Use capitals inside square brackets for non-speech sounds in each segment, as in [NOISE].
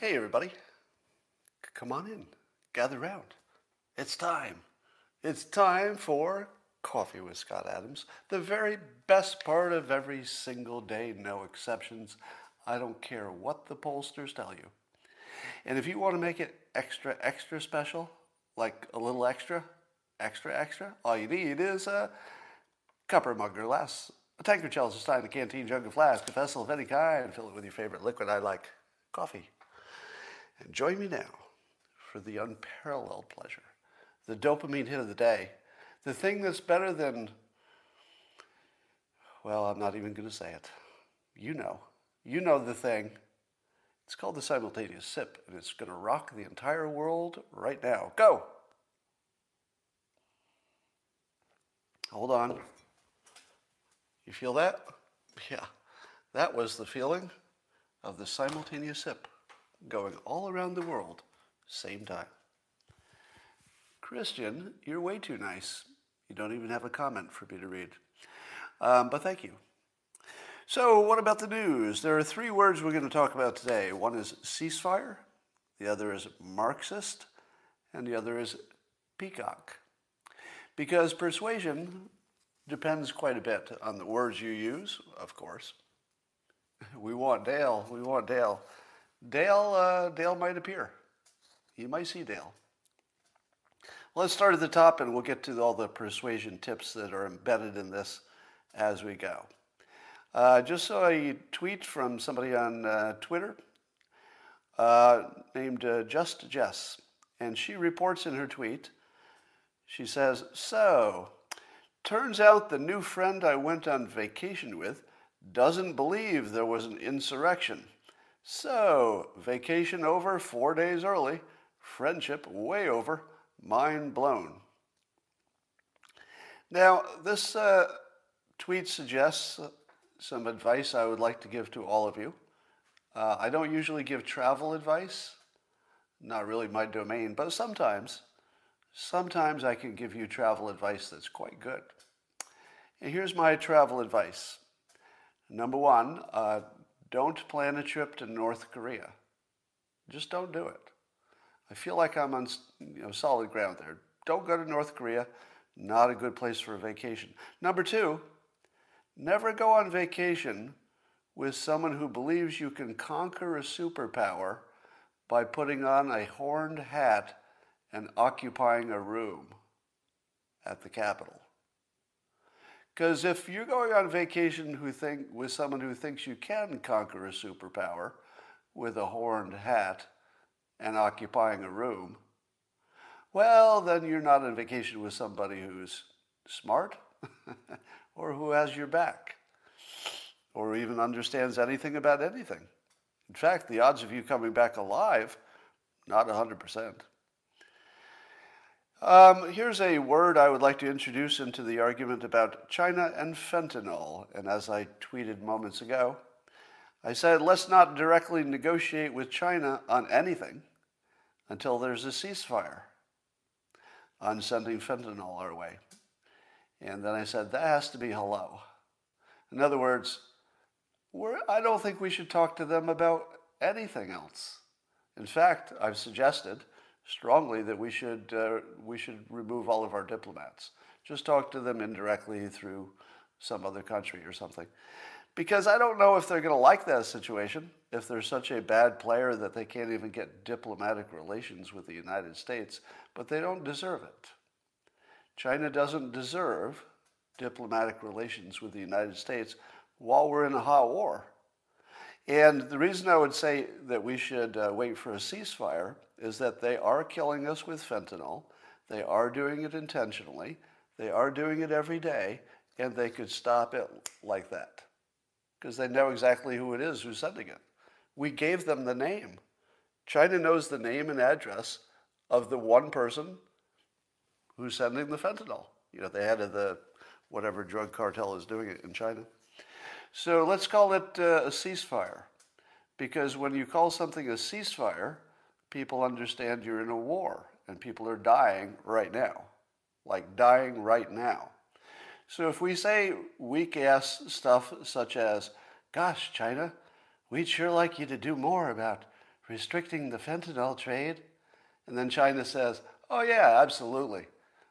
Hey, everybody. Come on in. Gather round. It's time. It's time for Coffee with Scott Adams, the very best part of every single day, no exceptions. I don't care what the pollsters tell you. And if you want to make it extra, extra special, like a little extra, extra, extra, all you need is a cup or mug or glass, a tankard, chalice, a stein, a canteen, jug, a flask, a vessel of any kind. Fill it with your favorite liquid. I like coffee. And join me now for the unparalleled pleasure, the dopamine hit of the day, the thing that's better than, well, I'm not even going to say it. You know. You know the thing. It's called the simultaneous sip, and it's going to rock the entire world right now. Go! Hold on. You feel that? Yeah. That was the feeling of the simultaneous sip going all around the world, same time. Christian, you're way too nice. You don't even have a comment for me to read. Um, but thank you. So, what about the news? There are three words we're going to talk about today. One is ceasefire, the other is Marxist, and the other is peacock. Because persuasion depends quite a bit on the words you use, of course. We want Dale. We want Dale. Dale, uh, Dale might appear. You might see Dale. Let's start at the top and we'll get to all the persuasion tips that are embedded in this as we go. Uh, just saw a tweet from somebody on uh, Twitter uh, named uh, Just Jess, and she reports in her tweet, she says, So, turns out the new friend I went on vacation with doesn't believe there was an insurrection. So, vacation over four days early, friendship way over, mind blown. Now, this uh, tweet suggests some advice I would like to give to all of you. Uh, I don't usually give travel advice, not really my domain, but sometimes, sometimes I can give you travel advice that's quite good. And here's my travel advice. Number one, uh, don't plan a trip to North Korea. Just don't do it. I feel like I'm on you know, solid ground there. Don't go to North Korea. Not a good place for a vacation. Number two, never go on vacation with someone who believes you can conquer a superpower by putting on a horned hat and occupying a room at the Capitol. Because if you're going on vacation who think, with someone who thinks you can conquer a superpower with a horned hat and occupying a room, well, then you're not on vacation with somebody who's smart [LAUGHS] or who has your back or even understands anything about anything. In fact, the odds of you coming back alive, not 100%. Um, here's a word I would like to introduce into the argument about China and fentanyl. And as I tweeted moments ago, I said, let's not directly negotiate with China on anything until there's a ceasefire on sending fentanyl our way. And then I said, that has to be hello. In other words, I don't think we should talk to them about anything else. In fact, I've suggested strongly that we should, uh, we should remove all of our diplomats. Just talk to them indirectly through some other country or something. Because I don't know if they're going to like that situation, if they're such a bad player that they can't even get diplomatic relations with the United States, but they don't deserve it. China doesn't deserve diplomatic relations with the United States while we're in a hot war. And the reason I would say that we should uh, wait for a ceasefire is that they are killing us with fentanyl. They are doing it intentionally. They are doing it every day, and they could stop it like that because they know exactly who it is who's sending it. We gave them the name. China knows the name and address of the one person who's sending the fentanyl. You know, the head of the whatever drug cartel is doing it in China. So let's call it uh, a ceasefire. Because when you call something a ceasefire, people understand you're in a war and people are dying right now, like dying right now. So if we say weak ass stuff such as, gosh, China, we'd sure like you to do more about restricting the fentanyl trade. And then China says, oh, yeah, absolutely.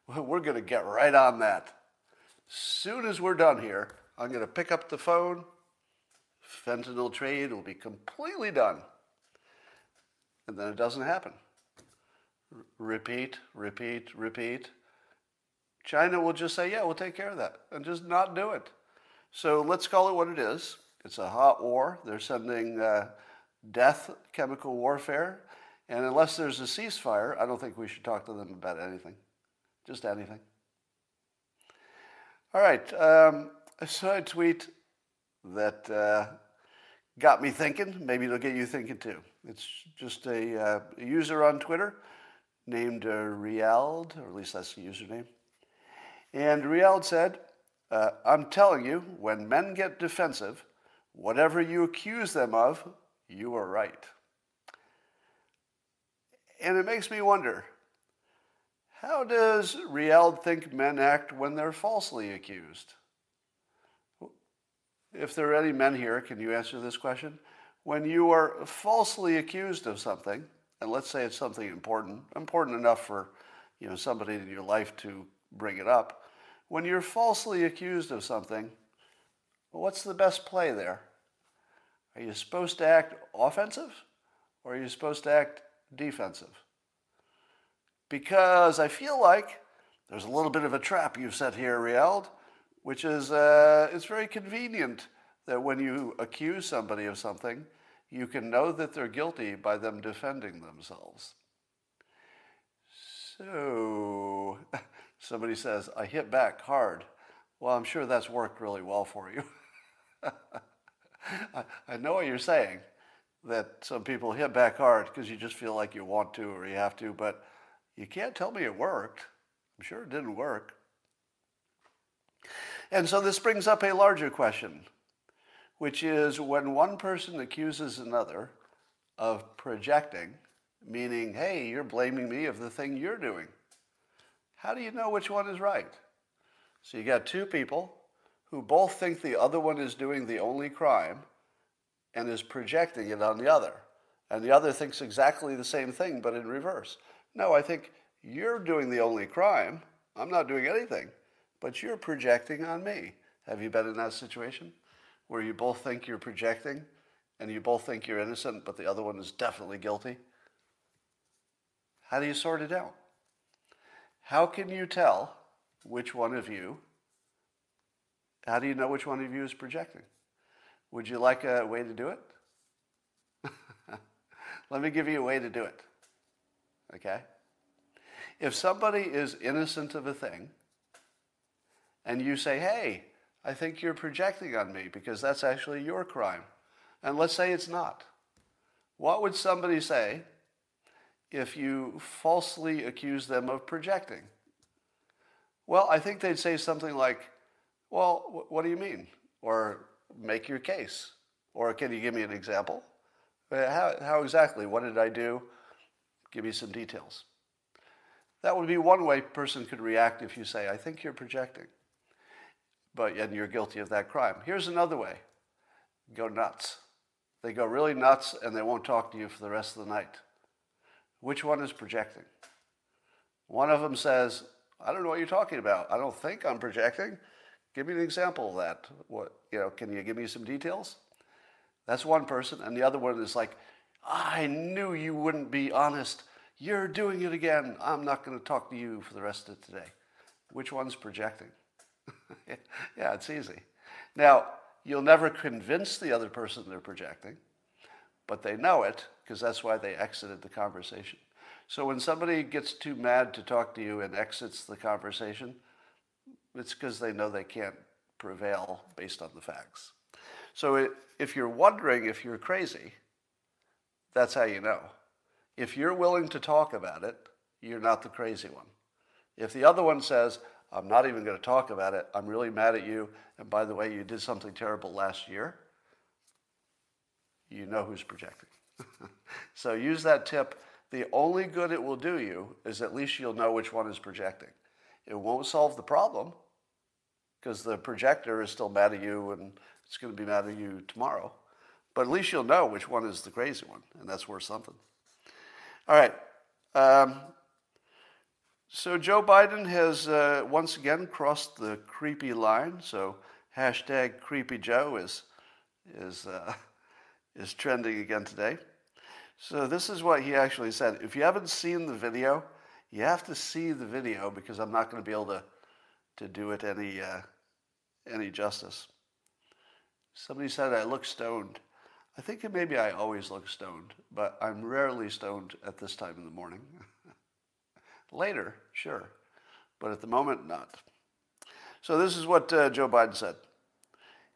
We're going to get right on that. Soon as we're done here, I'm going to pick up the phone. Fentanyl trade will be completely done. And then it doesn't happen. R- repeat, repeat, repeat. China will just say, yeah, we'll take care of that, and just not do it. So let's call it what it is. It's a hot war. They're sending uh, death, chemical warfare. And unless there's a ceasefire, I don't think we should talk to them about anything. Just anything. All right. Um, I saw a tweet that uh, got me thinking. Maybe it'll get you thinking too. It's just a, uh, a user on Twitter named uh, Riald, or at least that's the username. And Riald said, uh, I'm telling you, when men get defensive, whatever you accuse them of, you are right. And it makes me wonder how does Riald think men act when they're falsely accused? If there are any men here, can you answer this question? When you are falsely accused of something, and let's say it's something important, important enough for you know somebody in your life to bring it up, when you're falsely accused of something, what's the best play there? Are you supposed to act offensive or are you supposed to act defensive? Because I feel like there's a little bit of a trap you've set here, Riald, which is uh, it's very convenient that when you accuse somebody of something, you can know that they're guilty by them defending themselves. So, [LAUGHS] somebody says, I hit back hard. Well, I'm sure that's worked really well for you. [LAUGHS] I, I know what you're saying, that some people hit back hard because you just feel like you want to or you have to, but you can't tell me it worked. I'm sure it didn't work. And so this brings up a larger question, which is when one person accuses another of projecting, meaning, hey, you're blaming me of the thing you're doing. How do you know which one is right? So you got two people who both think the other one is doing the only crime and is projecting it on the other. And the other thinks exactly the same thing, but in reverse. No, I think you're doing the only crime. I'm not doing anything, but you're projecting on me. Have you been in that situation where you both think you're projecting and you both think you're innocent, but the other one is definitely guilty? How do you sort it out? How can you tell which one of you how do you know which one of you is projecting? Would you like a way to do it? [LAUGHS] Let me give you a way to do it. Okay? If somebody is innocent of a thing, and you say, hey, I think you're projecting on me because that's actually your crime, and let's say it's not, what would somebody say if you falsely accuse them of projecting? Well, I think they'd say something like, well, what do you mean? Or make your case. Or can you give me an example? Uh, how, how exactly? What did I do? Give me some details. That would be one way a person could react if you say, I think you're projecting, but and you're guilty of that crime. Here's another way go nuts. They go really nuts and they won't talk to you for the rest of the night. Which one is projecting? One of them says, I don't know what you're talking about. I don't think I'm projecting. Give me an example of that. What you know? Can you give me some details? That's one person, and the other one is like, I knew you wouldn't be honest. You're doing it again. I'm not going to talk to you for the rest of today. Which one's projecting? [LAUGHS] yeah, it's easy. Now, you'll never convince the other person they're projecting, but they know it because that's why they exited the conversation. So when somebody gets too mad to talk to you and exits the conversation, it's because they know they can't prevail based on the facts. So if you're wondering if you're crazy, that's how you know. If you're willing to talk about it, you're not the crazy one. If the other one says, I'm not even going to talk about it, I'm really mad at you, and by the way, you did something terrible last year, you know who's projecting. [LAUGHS] so use that tip. The only good it will do you is at least you'll know which one is projecting. It won't solve the problem because the projector is still mad at you and it's going to be mad at you tomorrow. But at least you'll know which one is the crazy one, and that's worth something. All right. Um, so Joe Biden has uh, once again crossed the creepy line. So hashtag creepy Joe is is uh, [LAUGHS] is trending again today. So this is what he actually said. If you haven't seen the video, you have to see the video because I'm not going to be able to to do it any uh, any justice. Somebody said I look stoned. I think maybe I always look stoned, but I'm rarely stoned at this time in the morning. [LAUGHS] Later, sure, but at the moment, not. So this is what uh, Joe Biden said.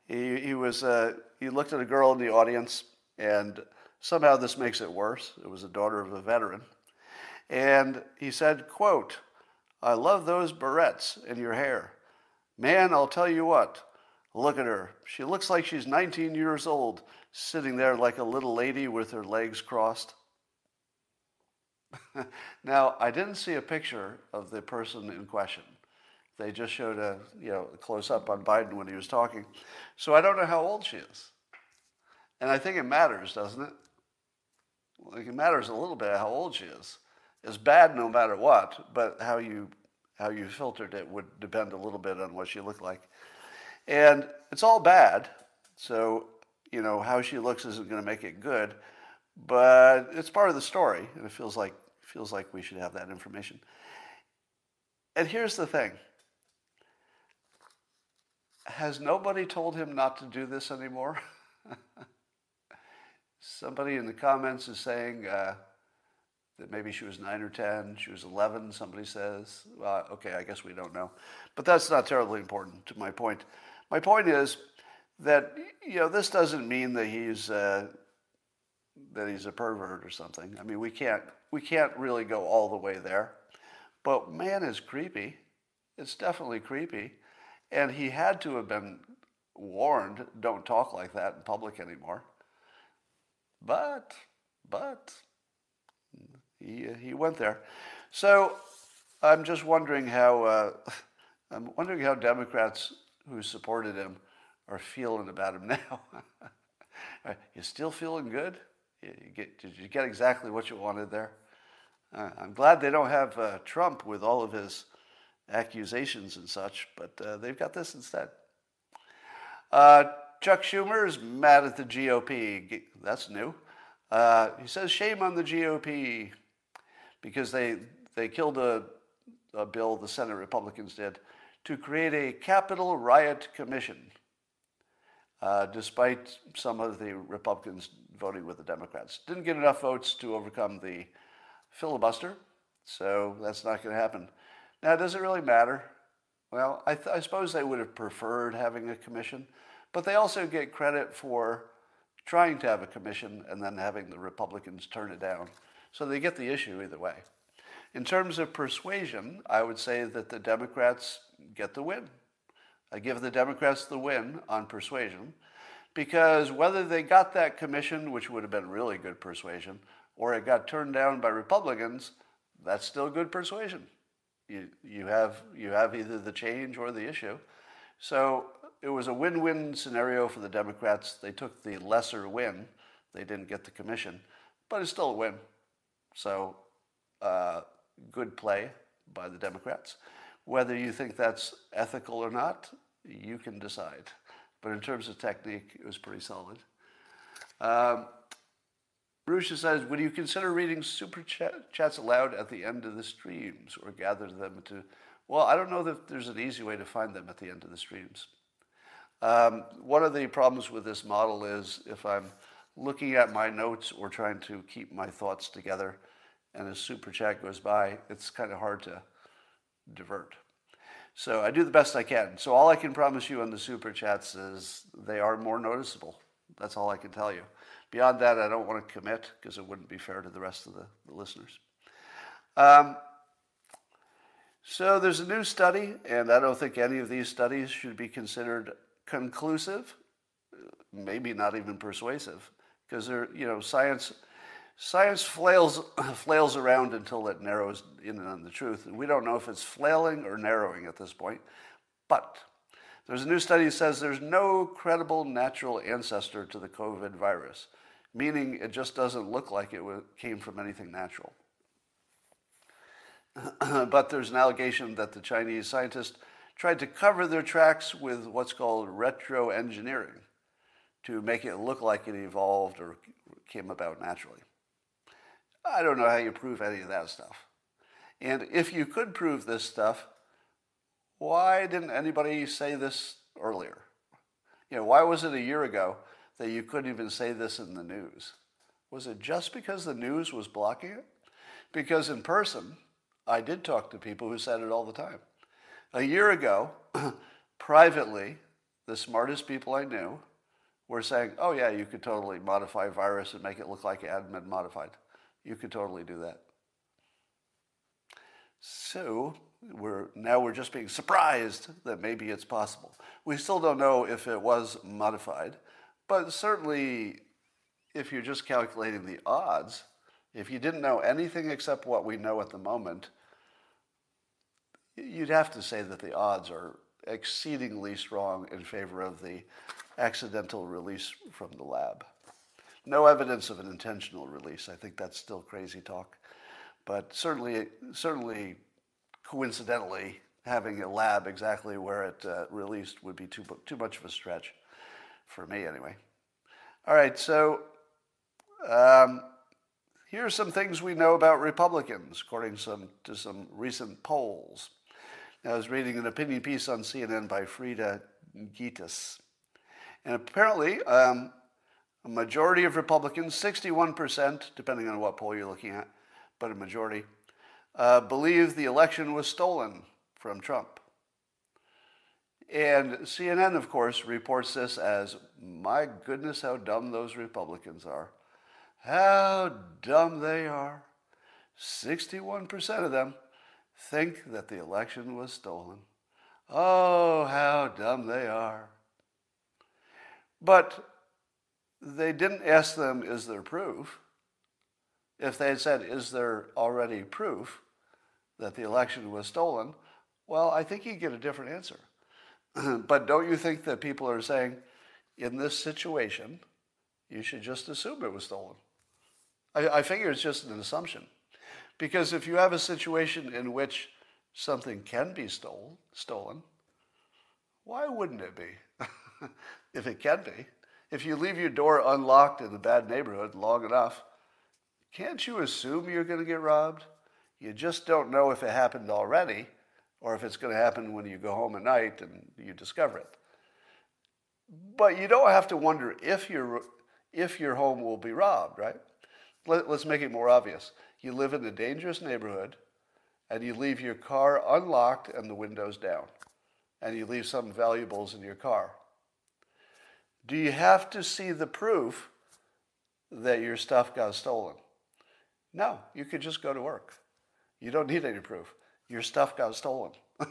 He, he was uh, he looked at a girl in the audience, and somehow this makes it worse. It was a daughter of a veteran, and he said, "quote I love those barrettes in your hair, man. I'll tell you what." Look at her. She looks like she's 19 years old, sitting there like a little lady with her legs crossed. [LAUGHS] now, I didn't see a picture of the person in question. They just showed a you know close up on Biden when he was talking, so I don't know how old she is. And I think it matters, doesn't it? Like it matters a little bit how old she is. It's bad no matter what, but how you how you filtered it would depend a little bit on what she looked like. And it's all bad. So, you know, how she looks isn't going to make it good, but it's part of the story, and it feels like feels like we should have that information. And here's the thing. Has nobody told him not to do this anymore? [LAUGHS] Somebody in the comments is saying uh, that maybe she was 9 or 10, she was 11, somebody says. Well, okay, I guess we don't know. But that's not terribly important to my point. My point is that you know this doesn't mean that he's uh, that he's a pervert or something. I mean, we can't we can't really go all the way there, but man is creepy. It's definitely creepy, and he had to have been warned. Don't talk like that in public anymore. But but he he went there. So I'm just wondering how uh, [LAUGHS] I'm wondering how Democrats who supported him are feeling about him [LAUGHS] now. you still feeling good? You get, did you get exactly what you wanted there? Uh, I'm glad they don't have uh, Trump with all of his accusations and such, but uh, they've got this instead. Uh, Chuck Schumer is mad at the GOP. That's new. Uh, he says, shame on the GOP because they, they killed a, a bill the Senate Republicans did to create a Capitol Riot Commission, uh, despite some of the Republicans voting with the Democrats. Didn't get enough votes to overcome the filibuster, so that's not going to happen. Now, does it really matter? Well, I, th- I suppose they would have preferred having a commission, but they also get credit for trying to have a commission and then having the Republicans turn it down. So they get the issue either way. In terms of persuasion, I would say that the Democrats get the win. I give the Democrats the win on persuasion because whether they got that commission, which would have been really good persuasion, or it got turned down by Republicans, that's still good persuasion. You, you, have, you have either the change or the issue. So it was a win win scenario for the Democrats. They took the lesser win, they didn't get the commission, but it's still a win. So uh, good play by the Democrats. Whether you think that's ethical or not, you can decide. But in terms of technique, it was pretty solid. Um, Rusha says, would you consider reading super chats aloud at the end of the streams or gather them to? Well, I don't know that there's an easy way to find them at the end of the streams. Um, one of the problems with this model is if I'm looking at my notes or trying to keep my thoughts together, and a super chat goes by, it's kind of hard to divert. So I do the best I can. So all I can promise you on the super chats is they are more noticeable. That's all I can tell you. Beyond that, I don't want to commit because it wouldn't be fair to the rest of the, the listeners. Um, so there's a new study, and I don't think any of these studies should be considered conclusive, maybe not even persuasive, because they're, you know, science Science flails, [CLEARS THROAT] flails around until it narrows in on the truth. We don't know if it's flailing or narrowing at this point. But There's a new study that says there's no credible natural ancestor to the COVID virus, meaning it just doesn't look like it came from anything natural. [CLEARS THROAT] but there's an allegation that the Chinese scientists tried to cover their tracks with what's called retroengineering to make it look like it evolved or came about naturally. I don't know how you prove any of that stuff. And if you could prove this stuff, why didn't anybody say this earlier? You know, why was it a year ago that you couldn't even say this in the news? Was it just because the news was blocking it? Because in person, I did talk to people who said it all the time. A year ago, [CLEARS THROAT] privately, the smartest people I knew were saying, oh, yeah, you could totally modify virus and make it look like been modified. You could totally do that. So we're, now we're just being surprised that maybe it's possible. We still don't know if it was modified, but certainly if you're just calculating the odds, if you didn't know anything except what we know at the moment, you'd have to say that the odds are exceedingly strong in favor of the accidental release from the lab. No evidence of an intentional release. I think that's still crazy talk. But certainly, certainly coincidentally, having a lab exactly where it uh, released would be too, too much of a stretch for me anyway. All right, so um, here are some things we know about Republicans, according some, to some recent polls. I was reading an opinion piece on CNN by Frida Ghitis. And apparently, um, a majority of Republicans, 61%, depending on what poll you're looking at, but a majority, uh, believe the election was stolen from Trump. And CNN, of course, reports this as my goodness, how dumb those Republicans are. How dumb they are. 61% of them think that the election was stolen. Oh, how dumb they are. But they didn't ask them, is there proof? If they had said, is there already proof that the election was stolen? Well, I think you'd get a different answer. [CLEARS THROAT] but don't you think that people are saying, in this situation, you should just assume it was stolen? I, I figure it's just an assumption. Because if you have a situation in which something can be stole, stolen, why wouldn't it be? [LAUGHS] if it can be. If you leave your door unlocked in a bad neighborhood long enough, can't you assume you're going to get robbed? You just don't know if it happened already or if it's going to happen when you go home at night and you discover it. But you don't have to wonder if your, if your home will be robbed, right? Let, let's make it more obvious. You live in a dangerous neighborhood and you leave your car unlocked and the windows down, and you leave some valuables in your car. Do you have to see the proof that your stuff got stolen? No, you could just go to work. You don't need any proof. Your stuff got stolen [LAUGHS]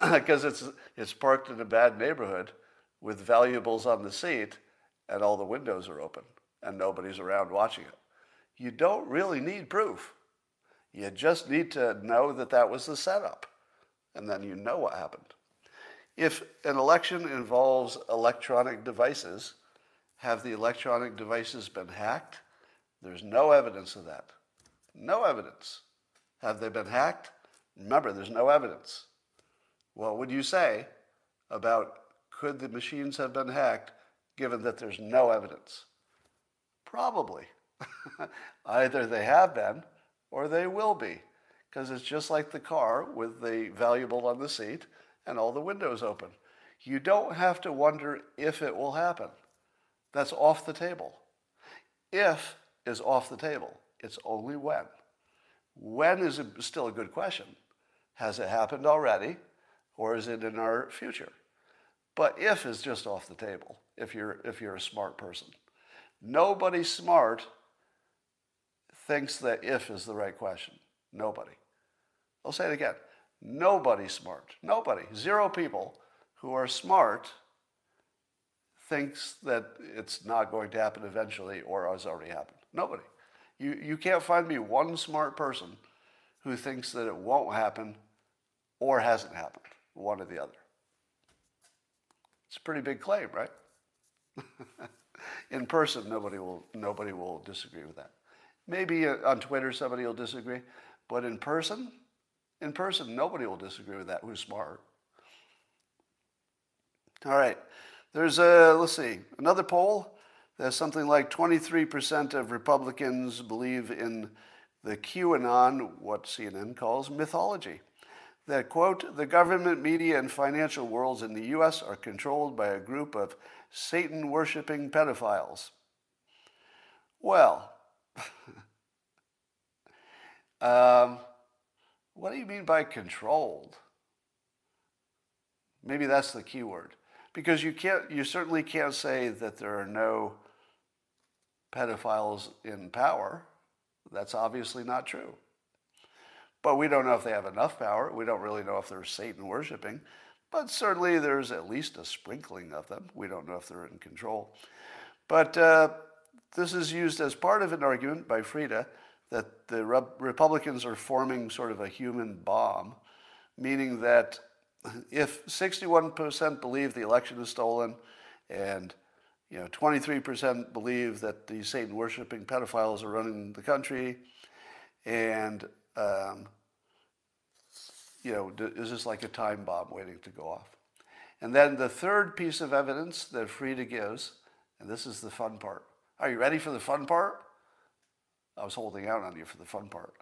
because it's, it's parked in a bad neighborhood with valuables on the seat and all the windows are open and nobody's around watching it. You don't really need proof. You just need to know that that was the setup and then you know what happened. If an election involves electronic devices, have the electronic devices been hacked? There's no evidence of that. No evidence. Have they been hacked? Remember, there's no evidence. What would you say about could the machines have been hacked given that there's no evidence? Probably. [LAUGHS] Either they have been or they will be, because it's just like the car with the valuable on the seat and all the windows open. You don't have to wonder if it will happen. That's off the table. If is off the table. It's only when. When is still a good question. Has it happened already or is it in our future? But if is just off the table if you're, if you're a smart person. Nobody smart thinks that if is the right question. Nobody. I'll say it again. Nobody smart, nobody, zero people who are smart thinks that it's not going to happen eventually or has already happened. Nobody. You, you can't find me one smart person who thinks that it won't happen or hasn't happened, one or the other. It's a pretty big claim, right? [LAUGHS] in person, nobody will, nobody will disagree with that. Maybe on Twitter somebody will disagree, but in person, in person, nobody will disagree with that who's smart. All right. There's a, let's see, another poll. There's something like 23% of Republicans believe in the QAnon, what CNN calls mythology. That, quote, the government, media, and financial worlds in the U.S. are controlled by a group of Satan worshiping pedophiles. Well, [LAUGHS] um, what do you mean by controlled? Maybe that's the key word. Because you can't you certainly can't say that there are no pedophiles in power. That's obviously not true. But we don't know if they have enough power. We don't really know if they're Satan worshiping. But certainly there's at least a sprinkling of them. We don't know if they're in control. But uh, this is used as part of an argument by Frida that the Republicans are forming sort of a human bomb, meaning that if 61% believe the election is stolen and you know 23% believe that the Satan worshiping pedophiles are running the country and um, you know is this like a time bomb waiting to go off? And then the third piece of evidence that Frida gives and this is the fun part. Are you ready for the fun part I was holding out on you for the fun part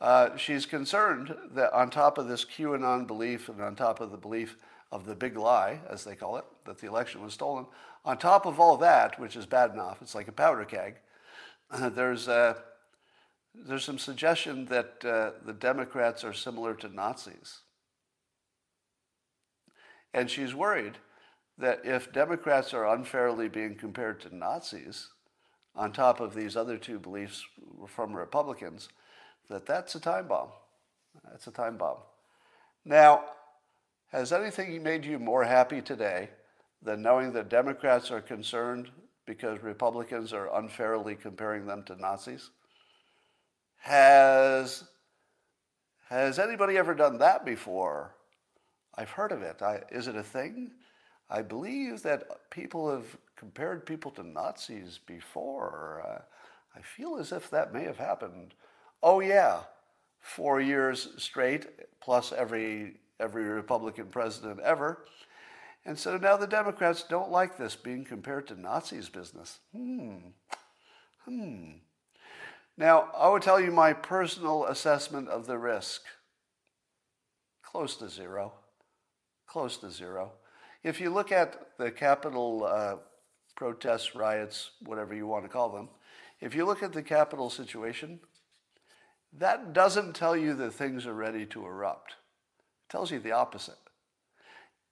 uh, she's concerned that on top of this QAnon belief and on top of the belief of the big lie, as they call it, that the election was stolen, on top of all that, which is bad enough, it's like a powder keg, uh, there's, uh, there's some suggestion that uh, the Democrats are similar to Nazis. And she's worried that if Democrats are unfairly being compared to Nazis, on top of these other two beliefs from Republicans, that that's a time bomb. That's a time bomb. Now, has anything made you more happy today than knowing that Democrats are concerned because Republicans are unfairly comparing them to Nazis? Has, has anybody ever done that before? I've heard of it. I, is it a thing? I believe that people have compared people to Nazis before. Uh, I feel as if that may have happened oh yeah, four years straight, plus every, every Republican president ever. And so now the Democrats don't like this being compared to Nazis business. Hmm. Hmm. Now, I would tell you my personal assessment of the risk. Close to zero. Close to zero. If you look at the Capitol uh, protests, riots, whatever you want to call them, if you look at the Capitol situation, that doesn't tell you that things are ready to erupt. It tells you the opposite.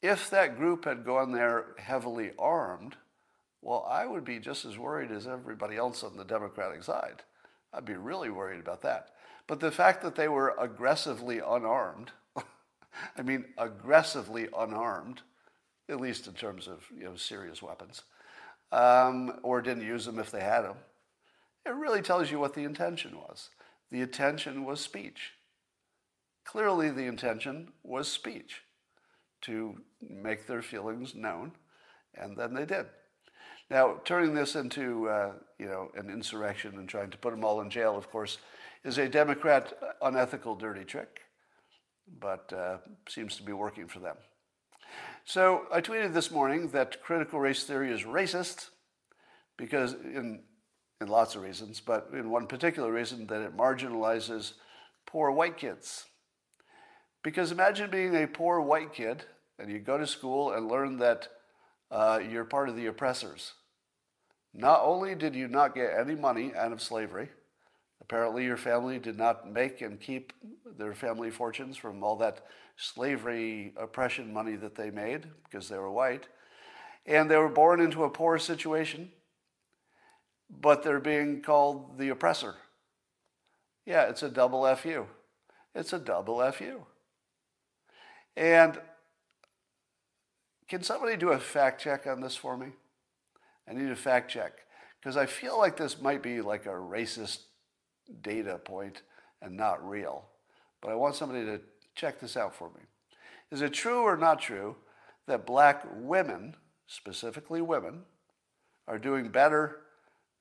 If that group had gone there heavily armed, well, I would be just as worried as everybody else on the Democratic side. I'd be really worried about that. But the fact that they were aggressively unarmed, [LAUGHS] I mean, aggressively unarmed, at least in terms of you know, serious weapons, um, or didn't use them if they had them, it really tells you what the intention was. The intention was speech. Clearly, the intention was speech to make their feelings known, and then they did. Now, turning this into uh, you know an insurrection and trying to put them all in jail, of course, is a Democrat unethical dirty trick, but uh, seems to be working for them. So I tweeted this morning that critical race theory is racist because in in lots of reasons, but in one particular reason that it marginalizes poor white kids. Because imagine being a poor white kid and you go to school and learn that uh, you're part of the oppressors. Not only did you not get any money out of slavery, apparently your family did not make and keep their family fortunes from all that slavery oppression money that they made because they were white, and they were born into a poor situation but they're being called the oppressor. Yeah, it's a double FU. It's a double FU. And can somebody do a fact check on this for me? I need a fact check because I feel like this might be like a racist data point and not real. But I want somebody to check this out for me. Is it true or not true that black women, specifically women, are doing better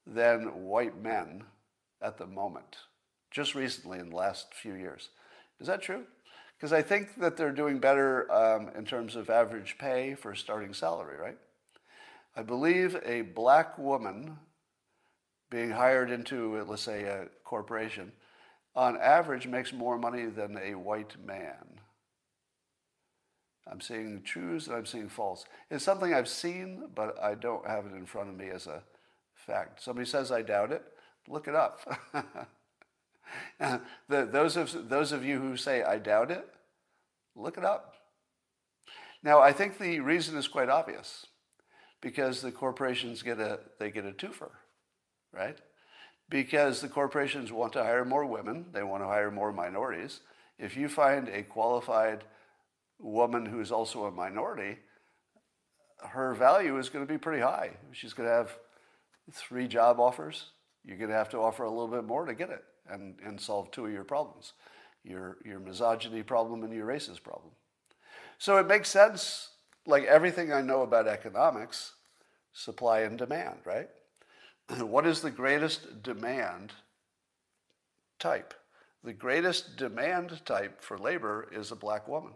than white men at the moment, just recently in the last few years. Is that true? Because I think that they're doing better um, in terms of average pay for starting salary, right? I believe a black woman being hired into, let's say, a corporation, on average makes more money than a white man. I'm seeing truths and I'm seeing false. It's something I've seen, but I don't have it in front of me as a fact. Somebody says I doubt it, look it up. [LAUGHS] the, those, of, those of you who say I doubt it, look it up. Now, I think the reason is quite obvious because the corporations get a, they get a twofer, right? Because the corporations want to hire more women, they want to hire more minorities. If you find a qualified woman who's also a minority, her value is going to be pretty high. She's going to have three job offers. You're going to have to offer a little bit more to get it and, and solve two of your problems your, your misogyny problem and your racist problem. So it makes sense, like everything I know about economics, supply and demand, right? [CLEARS THROAT] what is the greatest demand type? The greatest demand type for labor is a black woman.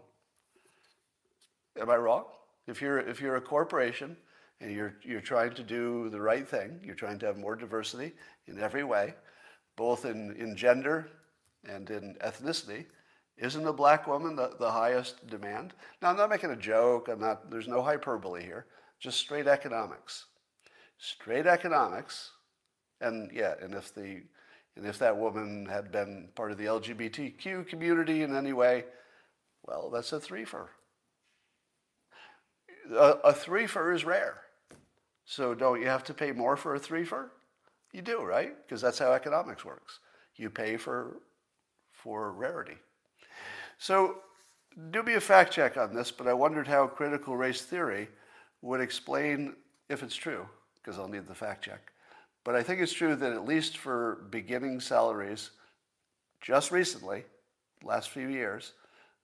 Am I wrong? If you're, if you're a corporation and you're, you're trying to do the right thing, you're trying to have more diversity in every way, both in, in gender and in ethnicity, isn't a black woman the, the highest demand? Now, I'm not making a joke. I'm not, there's no hyperbole here. Just straight economics. Straight economics. And yeah, and if the and if that woman had been part of the LGBTQ community in any way, well, that's a threefer a, a threefer is rare. So don't you have to pay more for a threefer? You do, right? Because that's how economics works. You pay for, for rarity. So do me a fact check on this, but I wondered how critical race theory would explain if it's true, because I'll need the fact check. But I think it's true that at least for beginning salaries, just recently, last few years,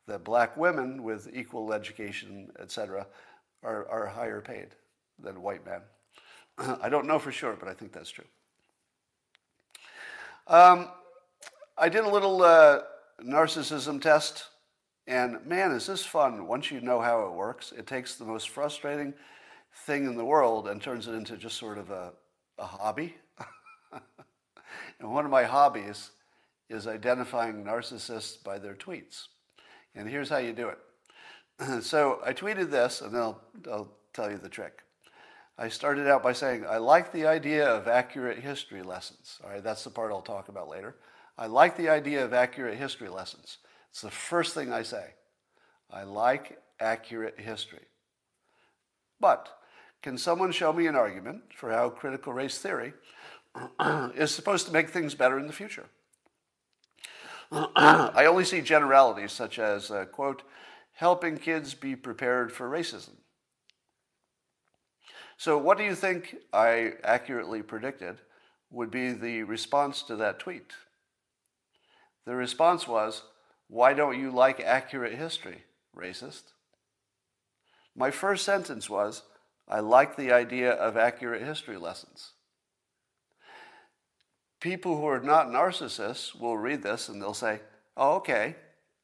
that black women with equal education, etc., are, are higher paid than white men. [CLEARS THROAT] I don't know for sure, but I think that's true. Um, I did a little uh, narcissism test, and man, is this fun once you know how it works. It takes the most frustrating thing in the world and turns it into just sort of a, a hobby. [LAUGHS] and one of my hobbies is identifying narcissists by their tweets. And here's how you do it [CLEARS THROAT] so I tweeted this, and I'll, I'll tell you the trick. I started out by saying, I like the idea of accurate history lessons. All right, that's the part I'll talk about later. I like the idea of accurate history lessons. It's the first thing I say. I like accurate history. But can someone show me an argument for how critical race theory [CLEARS THROAT] is supposed to make things better in the future? [CLEARS THROAT] I only see generalities such as, uh, quote, helping kids be prepared for racism. So, what do you think I accurately predicted would be the response to that tweet? The response was, Why don't you like accurate history, racist? My first sentence was, I like the idea of accurate history lessons. People who are not narcissists will read this and they'll say, Oh, okay,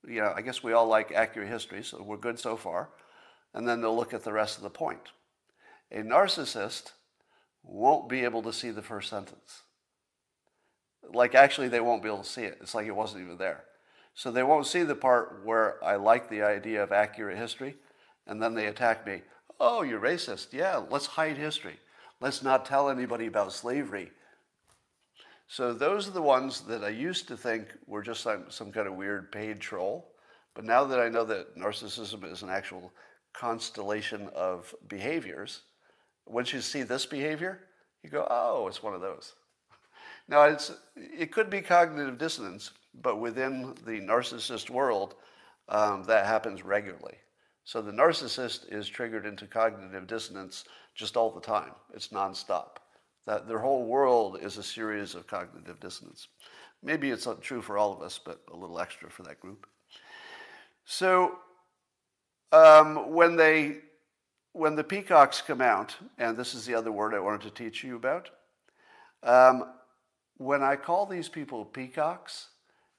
you know, I guess we all like accurate history, so we're good so far. And then they'll look at the rest of the point. A narcissist won't be able to see the first sentence. Like, actually, they won't be able to see it. It's like it wasn't even there. So they won't see the part where I like the idea of accurate history, and then they attack me. Oh, you're racist. Yeah, let's hide history. Let's not tell anybody about slavery. So those are the ones that I used to think were just some, some kind of weird paid troll. But now that I know that narcissism is an actual constellation of behaviors, once you see this behavior, you go, oh, it's one of those. Now, it's, it could be cognitive dissonance, but within the narcissist world, um, that happens regularly. So the narcissist is triggered into cognitive dissonance just all the time. It's nonstop that their whole world is a series of cognitive dissonance. Maybe it's not true for all of us, but a little extra for that group. So um, when they when the peacocks come out, and this is the other word I wanted to teach you about, um, when I call these people peacocks,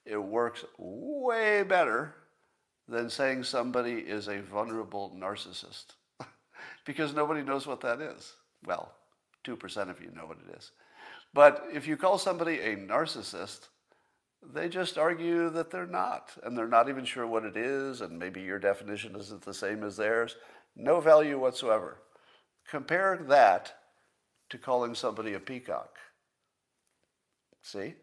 it works way better than saying somebody is a vulnerable narcissist [LAUGHS] because nobody knows what that is. Well, 2% of you know what it is. But if you call somebody a narcissist, they just argue that they're not, and they're not even sure what it is, and maybe your definition isn't the same as theirs. No value whatsoever. Compare that to calling somebody a peacock. See?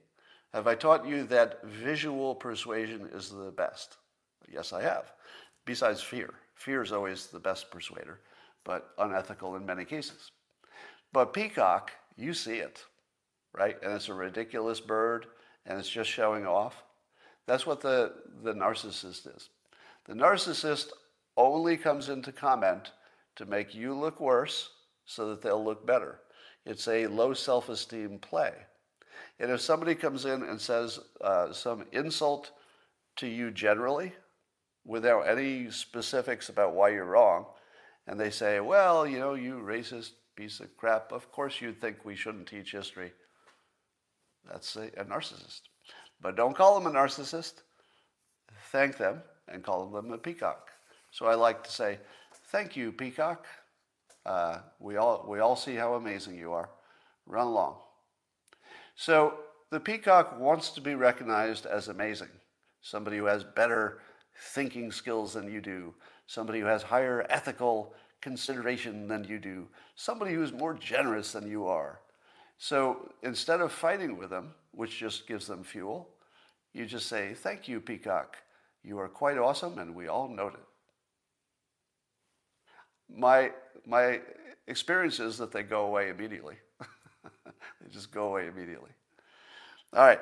Have I taught you that visual persuasion is the best? Yes, I have. Besides fear. Fear is always the best persuader, but unethical in many cases. But peacock, you see it, right? And it's a ridiculous bird, and it's just showing off. That's what the, the narcissist is. The narcissist only comes into comment to make you look worse so that they'll look better. It's a low self esteem play. And if somebody comes in and says uh, some insult to you generally, without any specifics about why you're wrong, and they say, well, you know, you racist piece of crap, of course you'd think we shouldn't teach history. That's a, a narcissist. But don't call them a narcissist. Thank them and call them a peacock. So I like to say, thank you, peacock. Uh, we, all, we all see how amazing you are. Run along. So the peacock wants to be recognized as amazing, somebody who has better thinking skills than you do, somebody who has higher ethical consideration than you do, somebody who's more generous than you are. So instead of fighting with them, which just gives them fuel, you just say, Thank you, Peacock. You are quite awesome, and we all note it. My, my experience is that they go away immediately. [LAUGHS] they just go away immediately. All right.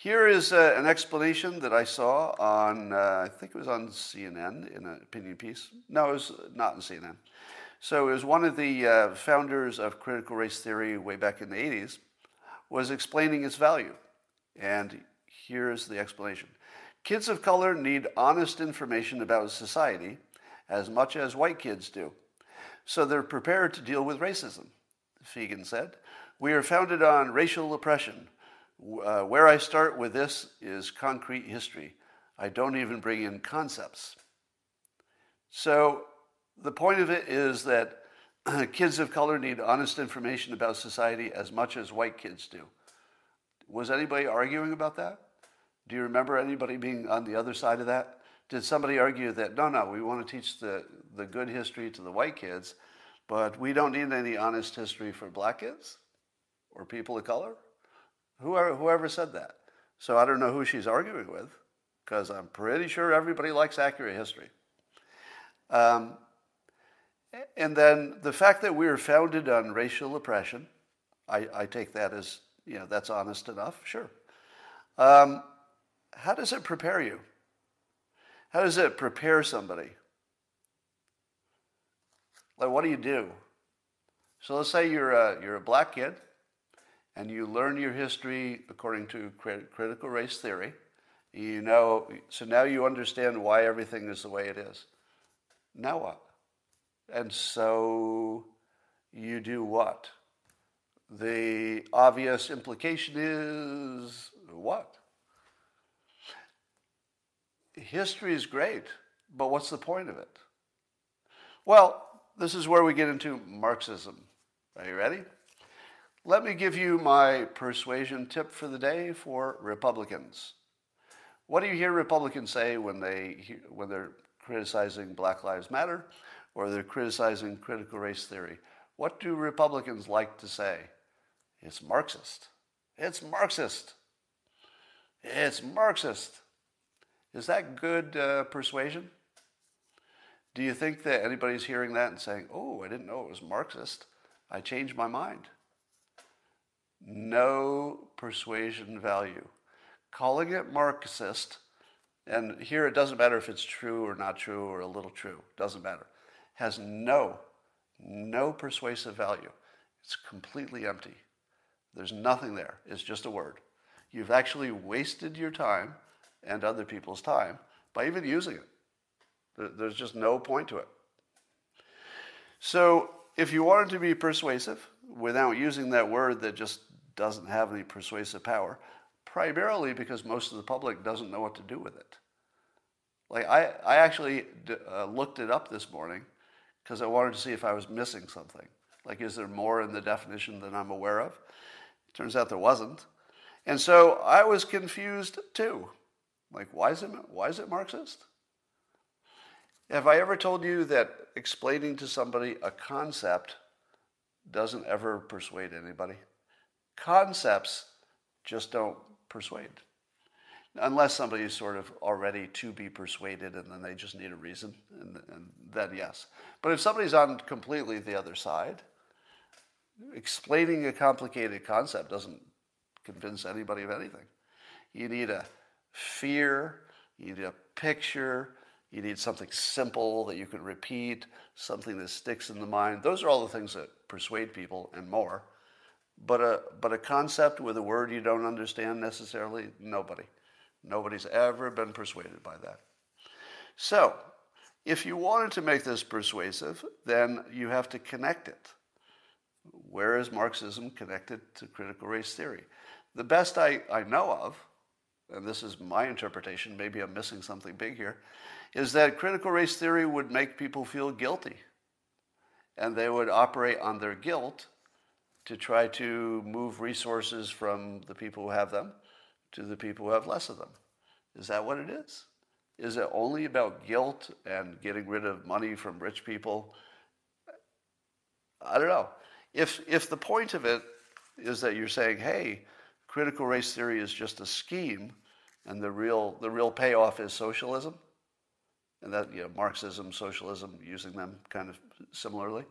Here is uh, an explanation that I saw on, uh, I think it was on CNN in an opinion piece. No, it was not in CNN. So it was one of the uh, founders of critical race theory way back in the 80s was explaining its value. And here's the explanation. Kids of color need honest information about society as much as white kids do. So they're prepared to deal with racism, Feagin said. We are founded on racial oppression, uh, where I start with this is concrete history. I don't even bring in concepts. So the point of it is that [CLEARS THROAT] kids of color need honest information about society as much as white kids do. Was anybody arguing about that? Do you remember anybody being on the other side of that? Did somebody argue that no, no, we want to teach the, the good history to the white kids, but we don't need any honest history for black kids or people of color? Whoever, whoever said that. So I don't know who she's arguing with, because I'm pretty sure everybody likes accurate history. Um, and then the fact that we are founded on racial oppression, I, I take that as, you know, that's honest enough, sure. Um, how does it prepare you? How does it prepare somebody? Like, what do you do? So let's say you're a, you're a black kid and you learn your history according to critical race theory. You know, so now you understand why everything is the way it is. Now what? And so you do what? The obvious implication is what? History is great, but what's the point of it? Well, this is where we get into Marxism. Are you ready? Let me give you my persuasion tip for the day for Republicans. What do you hear Republicans say when, they, when they're criticizing Black Lives Matter or they're criticizing critical race theory? What do Republicans like to say? It's Marxist. It's Marxist. It's Marxist. Is that good uh, persuasion? Do you think that anybody's hearing that and saying, oh, I didn't know it was Marxist? I changed my mind no persuasion value. Calling it Marxist, and here it doesn't matter if it's true or not true or a little true, doesn't matter, has no, no persuasive value. It's completely empty. There's nothing there. It's just a word. You've actually wasted your time and other people's time by even using it. There's just no point to it. So if you wanted to be persuasive without using that word that just doesn't have any persuasive power, primarily because most of the public doesn't know what to do with it. Like I, I actually uh, looked it up this morning because I wanted to see if I was missing something. Like, is there more in the definition than I'm aware of? Turns out there wasn't. And so I was confused too. Like, why is it, why is it Marxist? Have I ever told you that explaining to somebody a concept doesn't ever persuade anybody? Concepts just don't persuade. Unless somebody is sort of already to be persuaded and then they just need a reason, and, and then yes. But if somebody's on completely the other side, explaining a complicated concept doesn't convince anybody of anything. You need a fear, you need a picture, you need something simple that you can repeat, something that sticks in the mind. Those are all the things that persuade people and more. But a, but a concept with a word you don't understand necessarily, nobody. Nobody's ever been persuaded by that. So, if you wanted to make this persuasive, then you have to connect it. Where is Marxism connected to critical race theory? The best I, I know of, and this is my interpretation, maybe I'm missing something big here, is that critical race theory would make people feel guilty. And they would operate on their guilt to try to move resources from the people who have them to the people who have less of them. Is that what it is? Is it only about guilt and getting rid of money from rich people? I don't know. If, if the point of it is that you're saying, hey, critical race theory is just a scheme and the real, the real payoff is socialism, and that you know, Marxism, socialism, using them kind of similarly.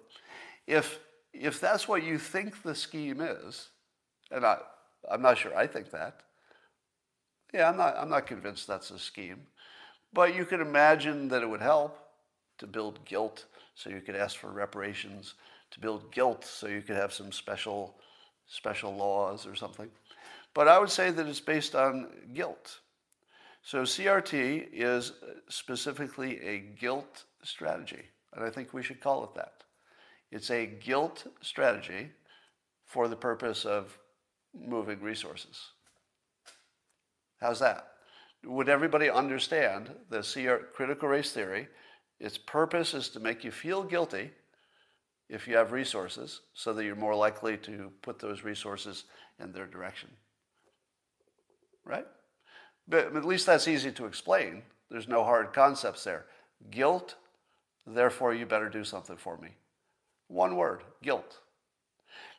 If if that's what you think the scheme is, and I, I'm not sure I think that. Yeah, I'm not I'm not convinced that's a scheme, but you can imagine that it would help to build guilt, so you could ask for reparations, to build guilt, so you could have some special special laws or something. But I would say that it's based on guilt. So CRT is specifically a guilt strategy, and I think we should call it that. It's a guilt strategy for the purpose of moving resources. How's that? Would everybody understand the CR, critical race theory? Its purpose is to make you feel guilty if you have resources so that you're more likely to put those resources in their direction. Right? But at least that's easy to explain. There's no hard concepts there. Guilt, therefore you better do something for me. One word, guilt.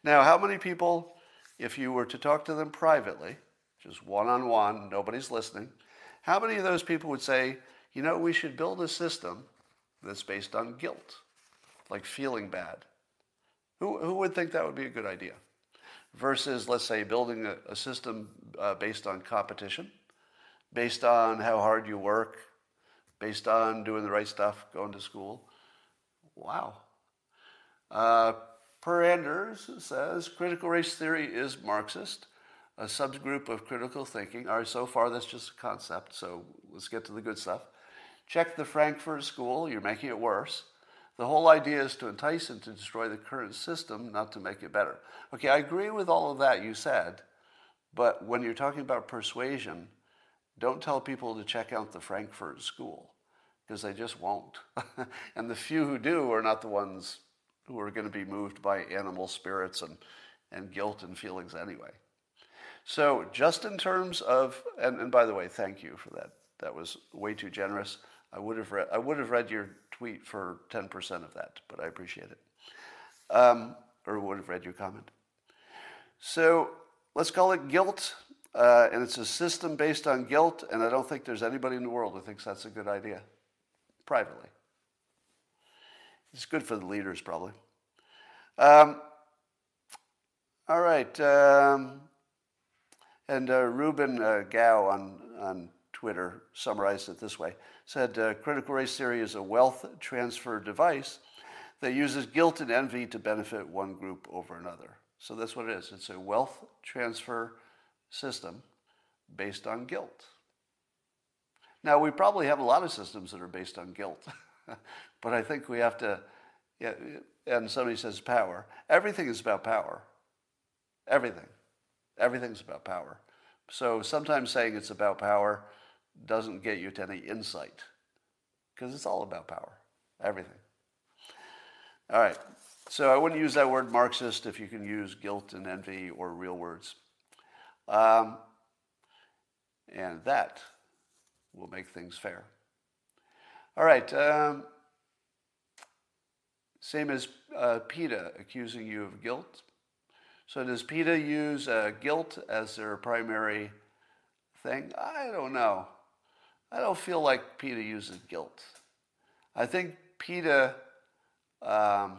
Now, how many people, if you were to talk to them privately, just one on one, nobody's listening, how many of those people would say, you know, we should build a system that's based on guilt, like feeling bad? Who, who would think that would be a good idea? Versus, let's say, building a, a system uh, based on competition based on how hard you work, based on doing the right stuff, going to school. Wow. Uh, per Anders says critical race theory is Marxist, a subgroup of critical thinking. All right, so far that's just a concept, so let's get to the good stuff. Check the Frankfurt School, you're making it worse. The whole idea is to entice and to destroy the current system, not to make it better. Okay, I agree with all of that you said, but when you're talking about persuasion, don't tell people to check out the Frankfurt School because they just won't. [LAUGHS] and the few who do are not the ones who are going to be moved by animal spirits and, and guilt and feelings anyway. So, just in terms of, and, and by the way, thank you for that. That was way too generous. I would have read, I would have read your tweet for 10% of that, but I appreciate it. Um, or would have read your comment. So, let's call it guilt uh, and it's a system based on guilt, and I don't think there's anybody in the world who thinks that's a good idea, privately. It's good for the leaders, probably. Um, all right. Um, and uh, Ruben uh, Gao on, on Twitter summarized it this way said uh, critical race theory is a wealth transfer device that uses guilt and envy to benefit one group over another. So that's what it is. It's a wealth transfer system based on guilt. Now, we probably have a lot of systems that are based on guilt, [LAUGHS] [LAUGHS] but I think we have to, yeah, and somebody says power, everything is about power. Everything. Everything's about power. So sometimes saying it's about power doesn't get you to any insight because it's all about power. Everything. All right. So I wouldn't use that word Marxist if you can use guilt and envy or real words. Um, and that will make things fair. All right. Um, same as uh, PETA accusing you of guilt. So does PETA use uh, guilt as their primary thing? I don't know. I don't feel like PETA uses guilt. I think PETA um,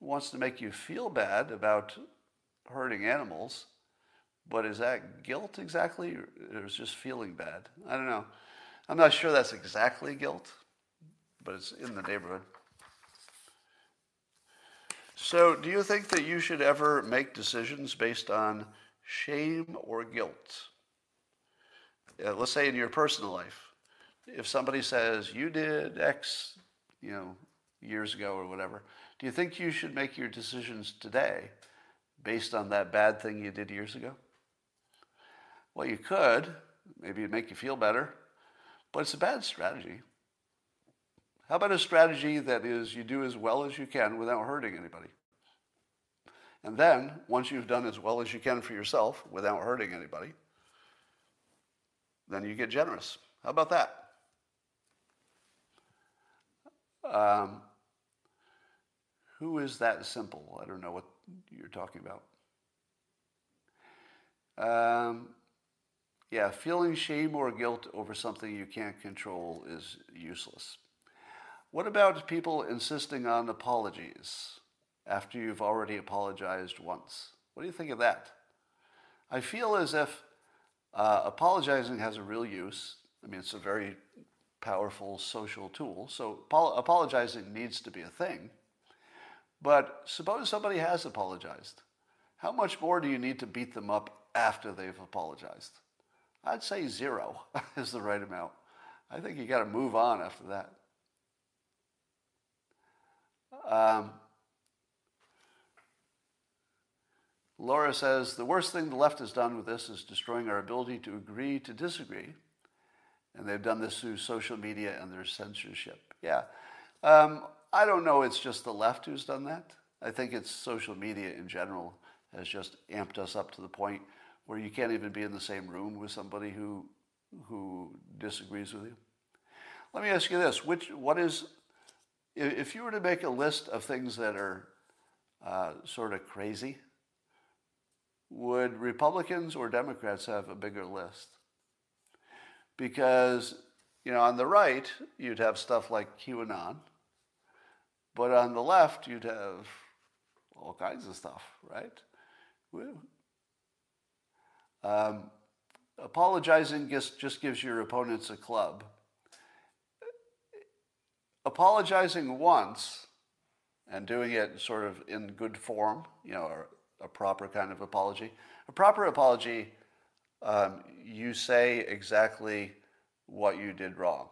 wants to make you feel bad about hurting animals, but is that guilt exactly, or is just feeling bad? I don't know. I'm not sure that's exactly guilt, but it's in the neighborhood. So, do you think that you should ever make decisions based on shame or guilt? Uh, let's say in your personal life, if somebody says you did X, you know, years ago or whatever, do you think you should make your decisions today based on that bad thing you did years ago? Well, you could. Maybe it'd make you feel better, but it's a bad strategy. How about a strategy that is you do as well as you can without hurting anybody? And then, once you've done as well as you can for yourself without hurting anybody, then you get generous. How about that? Um, who is that simple? I don't know what you're talking about. Um, yeah, feeling shame or guilt over something you can't control is useless. What about people insisting on apologies after you've already apologized once? What do you think of that? I feel as if uh, apologizing has a real use. I mean, it's a very powerful social tool, so apologizing needs to be a thing. But suppose somebody has apologized. How much more do you need to beat them up after they've apologized? I'd say zero [LAUGHS] is the right amount. I think you got to move on after that. Um, Laura says the worst thing the left has done with this is destroying our ability to agree to disagree. And they've done this through social media and their censorship. Yeah. Um, I don't know it's just the left who's done that. I think it's social media in general has just amped us up to the point where you can't even be in the same room with somebody who, who disagrees with you. Let me ask you this: Which, what is, if you were to make a list of things that are uh, sort of crazy, would Republicans or Democrats have a bigger list? Because, you know, on the right, you'd have stuff like QAnon, but on the left, you'd have all kinds of stuff, right? Um, apologizing just, just gives your opponents a club. Apologizing once and doing it sort of in good form, you know, a proper kind of apology. A proper apology, um, you say exactly what you did wrong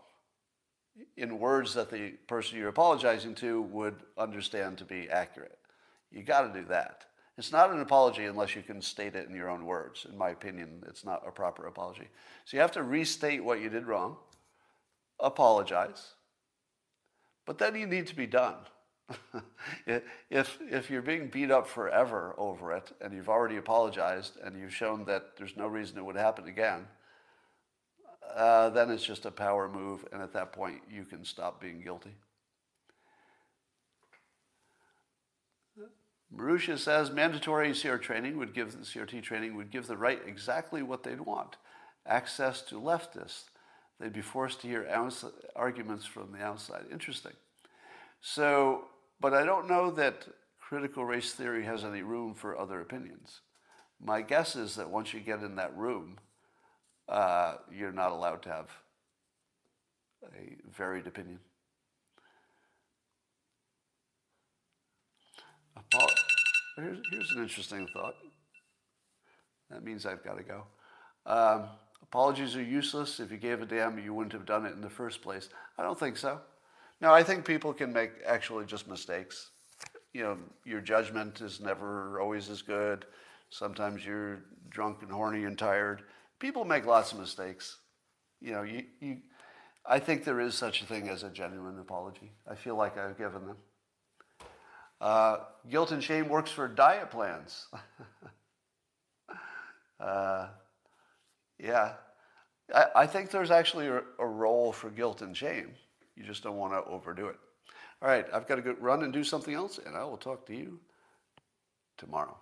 in words that the person you're apologizing to would understand to be accurate. You got to do that. It's not an apology unless you can state it in your own words. In my opinion, it's not a proper apology. So you have to restate what you did wrong, apologize, but then you need to be done. [LAUGHS] if, if you're being beat up forever over it and you've already apologized and you've shown that there's no reason it would happen again, uh, then it's just a power move, and at that point, you can stop being guilty. Marusha says mandatory CR training would give the CRT training would give the right exactly what they'd want access to leftists. They'd be forced to hear arguments from the outside. Interesting. So but I don't know that critical race theory has any room for other opinions. My guess is that once you get in that room, uh, you're not allowed to have a varied opinion. Here's, here's an interesting thought. That means I've got to go. Um, apologies are useless. If you gave a damn, you wouldn't have done it in the first place. I don't think so. No, I think people can make actually just mistakes. you know, your judgment is never always as good. Sometimes you're drunk and horny and tired. People make lots of mistakes. You know, you, you, I think there is such a thing as a genuine apology. I feel like I've given them. Uh, guilt and shame works for diet plans. [LAUGHS] uh, yeah. I, I, think there's actually a, a role for guilt and shame. You just don't want to overdo it. All right, I've got to go run and do something else, and I will talk to you tomorrow.